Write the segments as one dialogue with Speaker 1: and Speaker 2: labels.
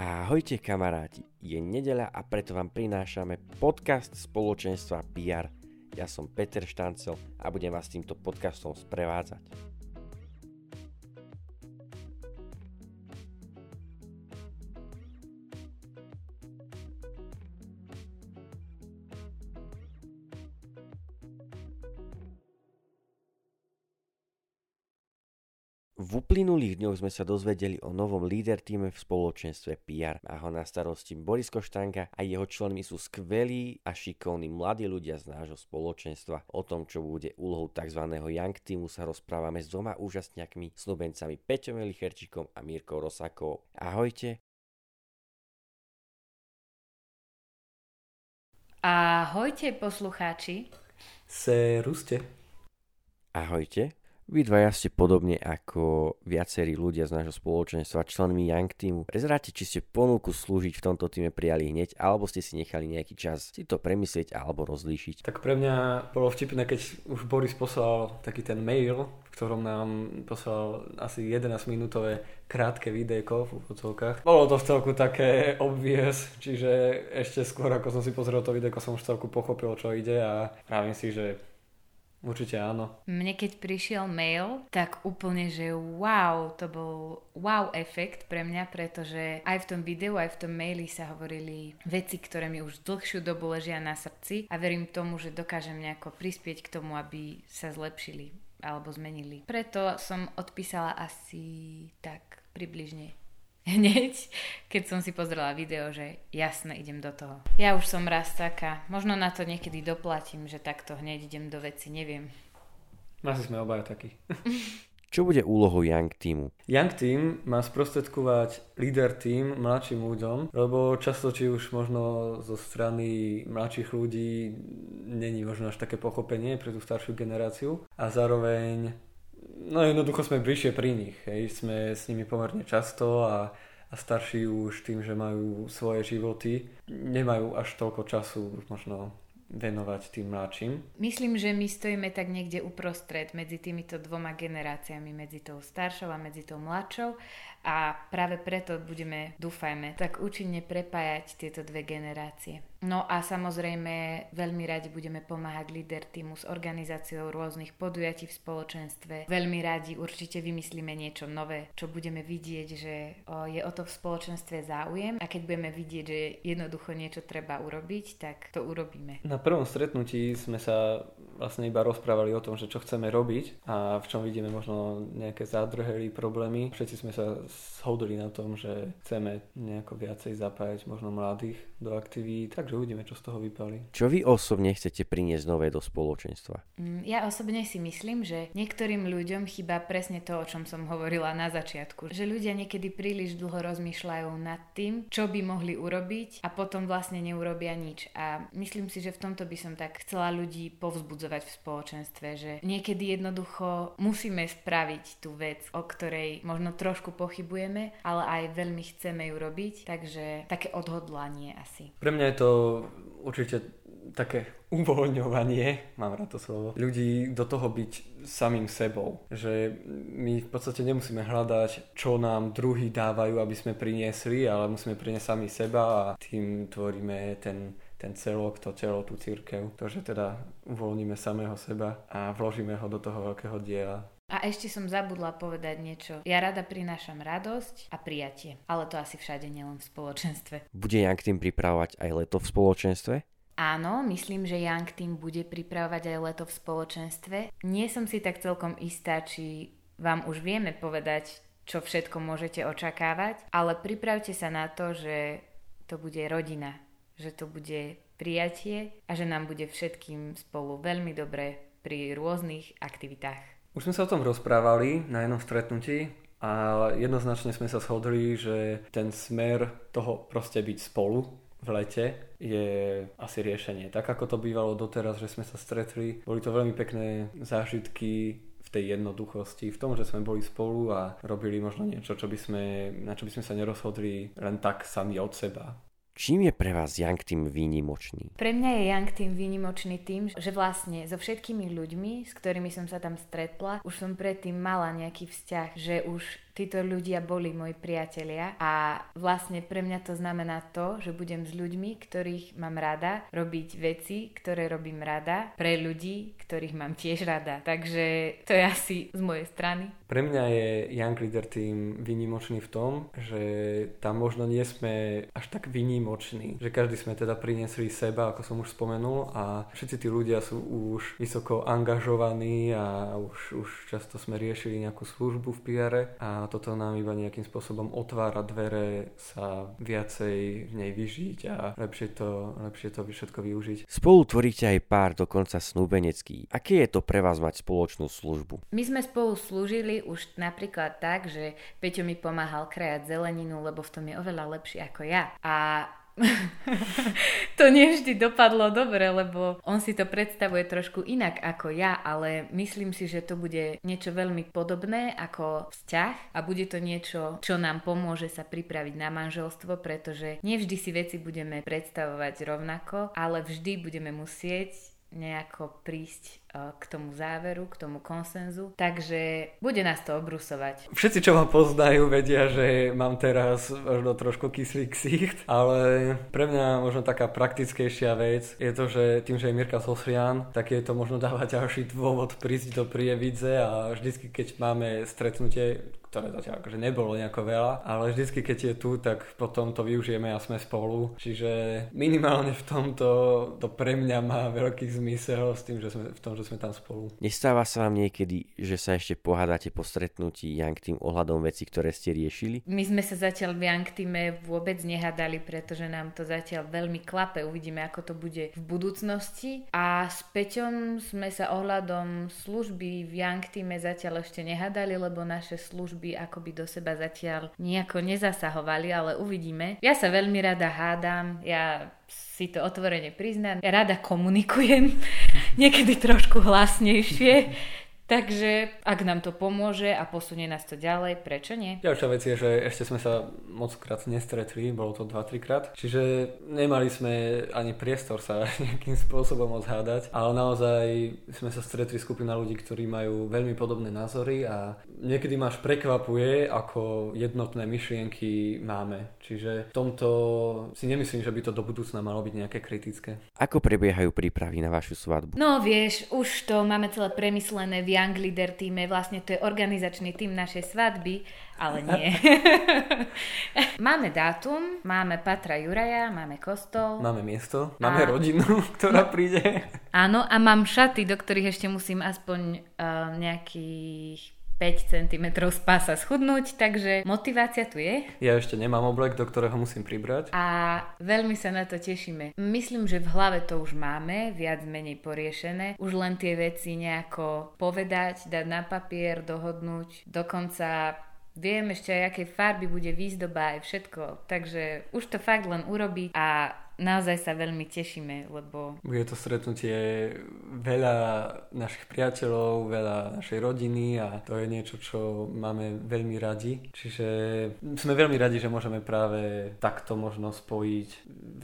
Speaker 1: Ahojte kamaráti, je nedeľa a preto vám prinášame podcast spoločenstva PR. Ja som Peter Štancel a budem vás týmto podcastom sprevádzať. Uplynulých dňoch sme sa dozvedeli o novom líder týme v spoločenstve PR. Má ho na starosti Boris Koštanka a jeho členmi sú skvelí a šikovní mladí ľudia z nášho spoločenstva. O tom, čo bude úlohou tzv. Young Teamu sa rozprávame s dvoma úžasňakmi, snubencami Peťom Elicherčikom a Mírkou Rosákovou. Ahojte.
Speaker 2: Ahojte poslucháči.
Speaker 3: Seruste.
Speaker 1: Ahojte. Vy dvaja ste podobne ako viacerí ľudia z nášho spoločenstva, členmi Young Teamu. Prezráte, či ste ponuku slúžiť v tomto týme prijali hneď, alebo ste si nechali nejaký čas si to premyslieť alebo rozlíšiť.
Speaker 3: Tak pre mňa bolo vtipné, keď už Boris poslal taký ten mail, v ktorom nám poslal asi 11 minútové krátke videjko v úvodzovkách. Bolo to v celku také obvious, čiže ešte skôr ako som si pozrel to videjko som už celku pochopil, čo ide a právim si, že Určite áno.
Speaker 2: Mne keď prišiel mail, tak úplne, že wow, to bol wow efekt pre mňa, pretože aj v tom videu, aj v tom maili sa hovorili veci, ktoré mi už dlhšiu dobu ležia na srdci a verím tomu, že dokážem nejako prispieť k tomu, aby sa zlepšili alebo zmenili. Preto som odpísala asi tak približne hneď, keď som si pozrela video, že jasne, idem do toho. Ja už som raz taká, možno na to niekedy doplatím, že takto hneď idem do veci, neviem.
Speaker 3: Asi sme obaja takí.
Speaker 1: Čo bude úlohou Young Teamu?
Speaker 3: Young Team má sprostredkovať líder team mladším ľuďom, lebo často či už možno zo strany mladších ľudí není možno až také pochopenie pre tú staršiu generáciu a zároveň no jednoducho sme bližšie pri nich, hej. sme s nimi pomerne často a, a starší už tým, že majú svoje životy, nemajú až toľko času možno venovať tým mladším.
Speaker 2: Myslím, že my stojíme tak niekde uprostred medzi týmito dvoma generáciami, medzi tou staršou a medzi tou mladšou a práve preto budeme, dúfajme, tak účinne prepájať tieto dve generácie. No a samozrejme veľmi radi budeme pomáhať líder týmu s organizáciou rôznych podujatí v spoločenstve. Veľmi radi určite vymyslíme niečo nové, čo budeme vidieť, že je o to v spoločenstve záujem a keď budeme vidieť, že jednoducho niečo treba urobiť, tak to urobíme.
Speaker 3: Na prvom stretnutí sme sa vlastne iba rozprávali o tom, že čo chceme robiť a v čom vidíme možno nejaké zádrhely, problémy. Všetci sme sa shodli na tom, že chceme nejako viacej zapájať možno mladých do aktivít, tak takže uvidíme, čo z toho vypali.
Speaker 1: Čo vy osobne chcete priniesť nové do spoločenstva?
Speaker 2: Mm, ja osobne si myslím, že niektorým ľuďom chýba presne to, o čom som hovorila na začiatku. Že ľudia niekedy príliš dlho rozmýšľajú nad tým, čo by mohli urobiť a potom vlastne neurobia nič. A myslím si, že v tomto by som tak chcela ľudí povzbudzovať v spoločenstve, že niekedy jednoducho musíme spraviť tú vec, o ktorej možno trošku pochybujeme, ale aj veľmi chceme ju robiť, takže také odhodlanie asi.
Speaker 3: Pre mňa je to určite také uvoľňovanie, mám rád to slovo, ľudí do toho byť samým sebou. Že my v podstate nemusíme hľadať, čo nám druhý dávajú, aby sme priniesli, ale musíme priniesť sami seba a tým tvoríme ten, ten celok, to telo, tú církev. To, že teda uvoľníme samého seba a vložíme ho do toho veľkého diela.
Speaker 2: A ešte som zabudla povedať niečo. Ja rada prinášam radosť a prijatie. Ale to asi všade, nielen v spoločenstve.
Speaker 1: Bude Young Team pripravovať aj leto v spoločenstve?
Speaker 2: Áno, myslím, že Young Team bude pripravovať aj leto v spoločenstve. Nie som si tak celkom istá, či vám už vieme povedať, čo všetko môžete očakávať, ale pripravte sa na to, že to bude rodina, že to bude prijatie a že nám bude všetkým spolu veľmi dobre pri rôznych aktivitách.
Speaker 3: Už sme sa o tom rozprávali na jednom stretnutí a jednoznačne sme sa shodli, že ten smer toho proste byť spolu v lete je asi riešenie. Tak ako to bývalo doteraz, že sme sa stretli, boli to veľmi pekné zážitky v tej jednoduchosti, v tom, že sme boli spolu a robili možno niečo, čo by sme, na čo by sme sa nerozhodli len tak sami od seba.
Speaker 1: Čím je pre vás Young Team výnimočný?
Speaker 2: Pre mňa je Young Team výnimočný tým, že vlastne so všetkými ľuďmi, s ktorými som sa tam stretla, už som predtým mala nejaký vzťah, že už títo ľudia boli moji priatelia a vlastne pre mňa to znamená to, že budem s ľuďmi, ktorých mám rada, robiť veci, ktoré robím rada pre ľudí, ktorých mám tiež rada. Takže to je asi z mojej strany.
Speaker 3: Pre mňa je Young Leader Team vynimočný v tom, že tam možno nie sme až tak vynimoční, že každý sme teda priniesli seba, ako som už spomenul a všetci tí ľudia sú už vysoko angažovaní a už, už často sme riešili nejakú službu v PR a toto nám iba nejakým spôsobom otvára dvere sa viacej v nej vyžiť a lepšie to, lepšie to všetko využiť.
Speaker 1: Spolu tvoríte aj pár dokonca snúbenecký. Aké je to pre vás mať spoločnú službu?
Speaker 2: My sme spolu slúžili už napríklad tak, že Peťo mi pomáhal krajať zeleninu, lebo v tom je oveľa lepší ako ja. A to nevždy dopadlo dobre, lebo on si to predstavuje trošku inak ako ja, ale myslím si, že to bude niečo veľmi podobné ako vzťah a bude to niečo, čo nám pomôže sa pripraviť na manželstvo, pretože nevždy si veci budeme predstavovať rovnako, ale vždy budeme musieť nejako prísť k tomu záveru, k tomu konsenzu. Takže bude nás to obrusovať.
Speaker 3: Všetci, čo ma poznajú, vedia, že mám teraz možno trošku kyslý ksicht, ale pre mňa možno taká praktickejšia vec je to, že tým, že je Mirka Sosrian, tak je to možno dávať ďalší dôvod prísť do Prievidze a vždycky, keď máme stretnutie, ktoré zatiaľ akože nebolo nejako veľa, ale vždycky keď je tu, tak potom to využijeme a sme spolu. Čiže minimálne v tomto to pre mňa má veľký zmysel s tým, že sme, v tom, že sme tam spolu.
Speaker 1: Nestáva sa vám niekedy, že sa ešte pohádate po stretnutí Young Team ohľadom veci, ktoré ste riešili?
Speaker 2: My sme sa zatiaľ v Young Teame vôbec nehádali, pretože nám to zatiaľ veľmi klape. Uvidíme, ako to bude v budúcnosti. A s Peťom sme sa ohľadom služby v Young Teame zatiaľ ešte nehádali, lebo naše služby služby akoby do seba zatiaľ nejako nezasahovali, ale uvidíme. Ja sa veľmi rada hádam, ja si to otvorene priznám. Rada komunikujem, niekedy trošku hlasnejšie, Takže ak nám to pomôže a posunie nás to ďalej, prečo nie?
Speaker 3: Ďalšia vec je, že ešte sme sa moc krát nestretli, bolo to 2-3 krát, čiže nemali sme ani priestor sa nejakým spôsobom odhádať, ale naozaj sme sa stretli skupina ľudí, ktorí majú veľmi podobné názory a niekedy ma až prekvapuje, ako jednotné myšlienky máme. Čiže v tomto si nemyslím, že by to do budúcna malo byť nejaké kritické.
Speaker 1: Ako prebiehajú prípravy na vašu svadbu?
Speaker 2: No vieš, už to máme celé premyslené v Young Leader týme, vlastne to je organizačný tým našej svadby, ale nie. máme dátum, máme Patra Juraja, máme kostol.
Speaker 3: Máme miesto, máme a... rodinu, ktorá no, príde.
Speaker 2: Áno, a mám šaty, do ktorých ešte musím aspoň uh, nejakých 5 cm z pása schudnúť, takže motivácia tu je.
Speaker 3: Ja ešte nemám oblek, do ktorého musím pribrať.
Speaker 2: A veľmi sa na to tešíme. Myslím, že v hlave to už máme, viac menej poriešené. Už len tie veci nejako povedať, dať na papier, dohodnúť. Dokonca viem ešte aj, aké farby bude výzdoba aj všetko. Takže už to fakt len urobiť a naozaj sa veľmi tešíme, lebo...
Speaker 3: Bude to stretnutie veľa našich priateľov, veľa našej rodiny a to je niečo, čo máme veľmi radi. Čiže sme veľmi radi, že môžeme práve takto možno spojiť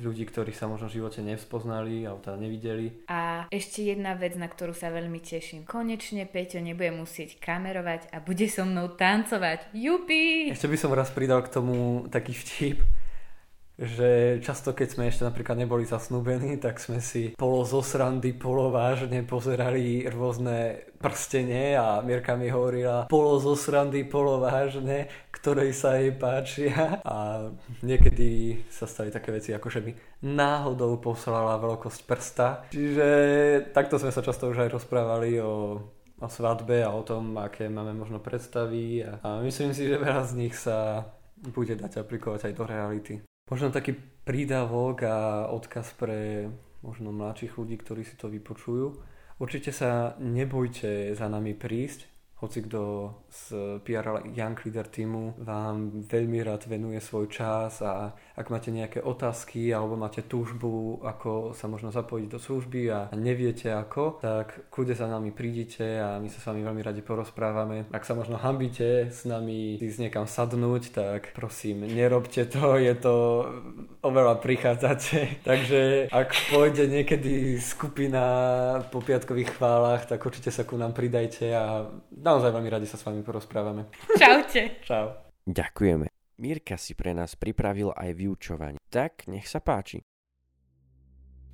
Speaker 3: ľudí, ktorí sa možno v živote nevzpoznali alebo teda nevideli.
Speaker 2: A ešte jedna vec, na ktorú sa veľmi teším. Konečne Peťo nebude musieť kamerovať a bude so mnou tancovať. Jupi!
Speaker 3: Ešte by som raz pridal k tomu taký vtip, že často keď sme ešte napríklad neboli zasnúbení, tak sme si polo zo srandy, polo vážne pozerali rôzne prstenie a Mirka mi hovorila polo zo srandy, polo vážne, ktorej sa jej páčia a niekedy sa stali také veci ako že mi náhodou poslala veľkosť prsta. Čiže takto sme sa často už aj rozprávali o o svadbe a o tom, aké máme možno predstavy a, a myslím si, že veľa z nich sa bude dať aplikovať aj do reality. Možno taký prídavok a odkaz pre možno mladších ľudí, ktorí si to vypočujú. Určite sa nebojte za nami prísť, hoci kto z PR Young Leader týmu vám veľmi rád venuje svoj čas a ak máte nejaké otázky alebo máte túžbu, ako sa možno zapojiť do služby a neviete ako, tak kľude za nami prídite a my sa s vami veľmi radi porozprávame. Ak sa možno hambíte s nami ísť niekam sadnúť, tak prosím, nerobte to, je to oveľa prichádzate. Takže ak pôjde niekedy skupina po piatkových chválach, tak určite sa ku nám pridajte a naozaj veľmi radi sa s vami porozprávame.
Speaker 2: Čaute.
Speaker 3: Čau.
Speaker 1: Ďakujeme. Mirka si pre nás pripravil aj vyučovanie. Tak, nech sa páči.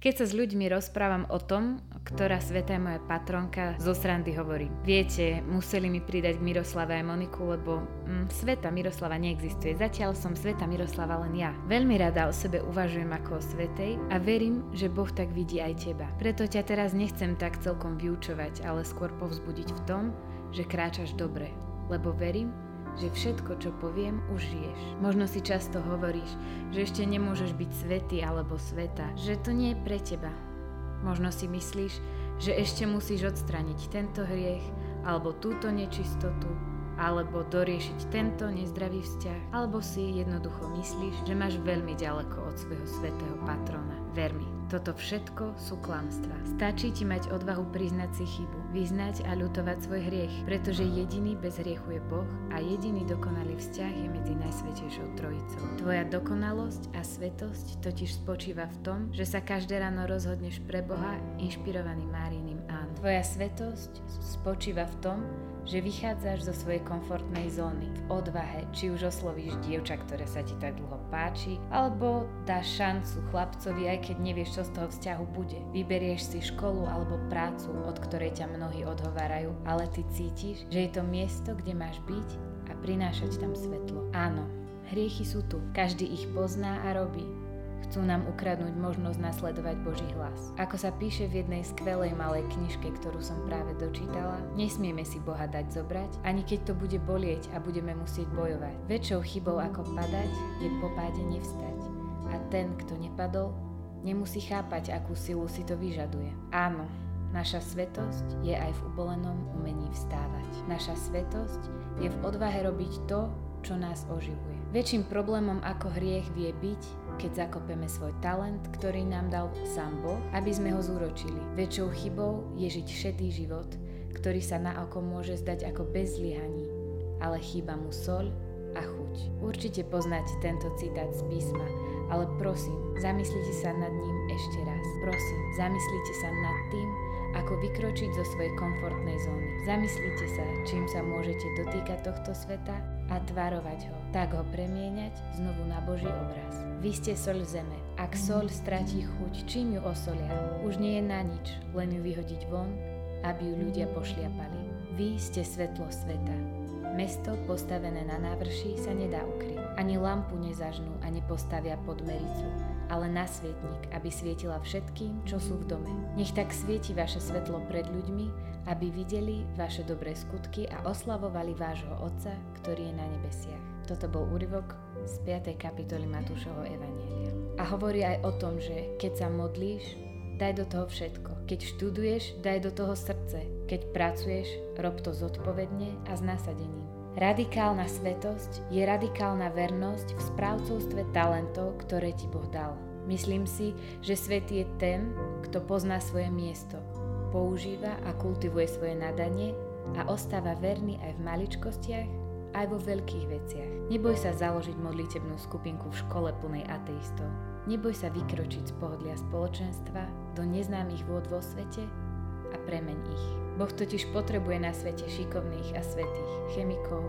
Speaker 2: Keď sa s ľuďmi rozprávam o tom, ktorá sveta je moja patronka, zo srandy hovorím. Viete, museli mi pridať k Miroslave aj Moniku, lebo mm, sveta Miroslava neexistuje. Zatiaľ som sveta Miroslava len ja. Veľmi rada o sebe uvažujem ako o svetej a verím, že Boh tak vidí aj teba. Preto ťa teraz nechcem tak celkom vyučovať, ale skôr povzbudiť v tom, že kráčaš dobre. Lebo verím, že všetko, čo poviem, už žiješ. Možno si často hovoríš, že ešte nemôžeš byť svetý alebo sveta, že to nie je pre teba. Možno si myslíš, že ešte musíš odstraniť tento hriech alebo túto nečistotu, alebo doriešiť tento nezdravý vzťah, alebo si jednoducho myslíš, že máš veľmi ďaleko od svojho svetého patrona. Ver mi, toto všetko sú klamstvá. Stačí ti mať odvahu priznať si chybu, vyznať a ľutovať svoj hriech, pretože jediný bez hriechu je Boh a jediný dokonalý vzťah je medzi Najsvetejšou Trojicou. Tvoja dokonalosť a svetosť totiž spočíva v tom, že sa každé ráno rozhodneš pre Boha inšpirovaný Márinim áno. Tvoja svetosť spočíva v tom, že vychádzaš zo svojej komfortnej zóny v odvahe, či už oslovíš dievča, ktoré sa ti tak dlho páči, alebo dáš šancu chlapcovi, aj keď nevieš, čo z toho vzťahu bude. Vyberieš si školu alebo prácu, od ktorej ťa mnohí odhovárajú, ale ty cítiš, že je to miesto, kde máš byť a prinášať tam svetlo. Áno, hriechy sú tu, každý ich pozná a robí, Chcú nám ukradnúť možnosť nasledovať Boží hlas. Ako sa píše v jednej skvelej malej knižke, ktorú som práve dočítala, nesmieme si Boha dať zobrať, ani keď to bude bolieť a budeme musieť bojovať. Väčšou chybou ako padať je po páde nevstať. A ten, kto nepadol, nemusí chápať, akú silu si to vyžaduje. Áno, naša svetosť je aj v ubolenom umení vstávať. Naša svetosť je v odvahe robiť to, čo nás oživuje. Väčším problémom ako hriech vie byť, keď zakopeme svoj talent, ktorý nám dal sám Boh, aby sme ho zúročili. Väčšou chybou je žiť šedý život, ktorý sa na oko môže zdať ako bez zlyhaní, ale chýba mu soľ a chuť. Určite poznáte tento citát z písma, ale prosím, zamyslite sa nad ním ešte raz. Prosím, zamyslite sa nad tým, ako vykročiť zo svojej komfortnej zóny. Zamyslite sa, čím sa môžete dotýkať tohto sveta a tvarovať ho, tak ho premieňať znovu na Boží obraz. Vy ste soľ zeme. Ak soľ stratí chuť, čím ju osolia? Už nie je na nič, len ju vyhodiť von, aby ju ľudia pošliapali. Vy ste svetlo sveta. Mesto postavené na návrši sa nedá ukryť. Ani lampu nezažnú a nepostavia pod mericu, ale na svietnik, aby svietila všetkým, čo sú v dome. Nech tak svieti vaše svetlo pred ľuďmi, aby videli vaše dobré skutky a oslavovali vášho Otca, ktorý je na nebesiach. Toto bol úryvok z 5. kapitoly Matúšovho Evanielia. A hovorí aj o tom, že keď sa modlíš, daj do toho všetko. Keď študuješ, daj do toho srdce. Keď pracuješ, rob to zodpovedne a s nasadením. Radikálna svetosť je radikálna vernosť v správcovstve talentov, ktoré ti Boh dal. Myslím si, že svet je ten, kto pozná svoje miesto, používa a kultivuje svoje nadanie a ostáva verný aj v maličkostiach, aj vo veľkých veciach. Neboj sa založiť modlitebnú skupinku v škole plnej ateistov. Neboj sa vykročiť z pohodlia spoločenstva do neznámych vôd vo svete a premeň ich. Boh totiž potrebuje na svete šikovných a svetých chemikov,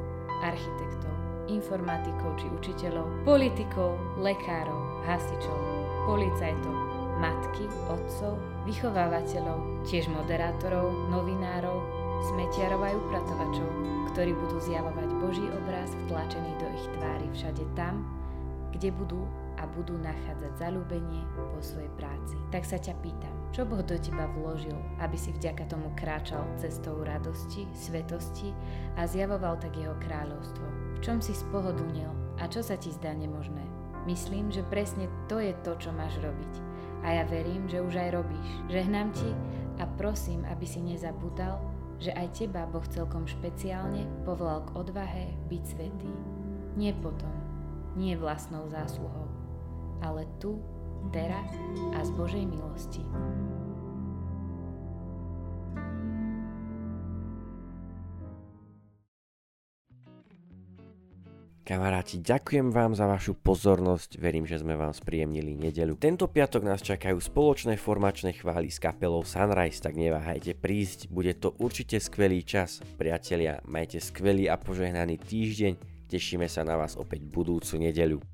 Speaker 2: architektov, informatikov či učiteľov, politikov, lekárov, hasičov, policajtov, matky, otcov, vychovávateľov, tiež moderátorov, novinárov, smetiarov aj upratovačov, ktorí budú zjavovať Boží obraz vtlačený do ich tvári všade tam, kde budú a budú nachádzať zalúbenie vo svojej práci. Tak sa ťa pýtam, čo Boh do teba vložil, aby si vďaka tomu kráčal cestou radosti, svetosti a zjavoval tak jeho kráľovstvo? V čom si spohodlnil a čo sa ti zdá nemožné? Myslím, že presne to je to, čo máš robiť. A ja verím, že už aj robíš. Žehnám ti a prosím, aby si nezabudal, že aj teba Boh celkom špeciálne povolal k odvahe byť svetý. Nie potom, nie vlastnou zásluhou, ale tu, teraz a z Božej milosti.
Speaker 1: Kamaráti, ďakujem vám za vašu pozornosť, verím, že sme vám spríjemnili nedeľu. Tento piatok nás čakajú spoločné formačné chvály s kapelou Sunrise, tak neváhajte prísť, bude to určite skvelý čas. Priatelia, majte skvelý a požehnaný týždeň, tešíme sa na vás opäť budúcu nedeľu.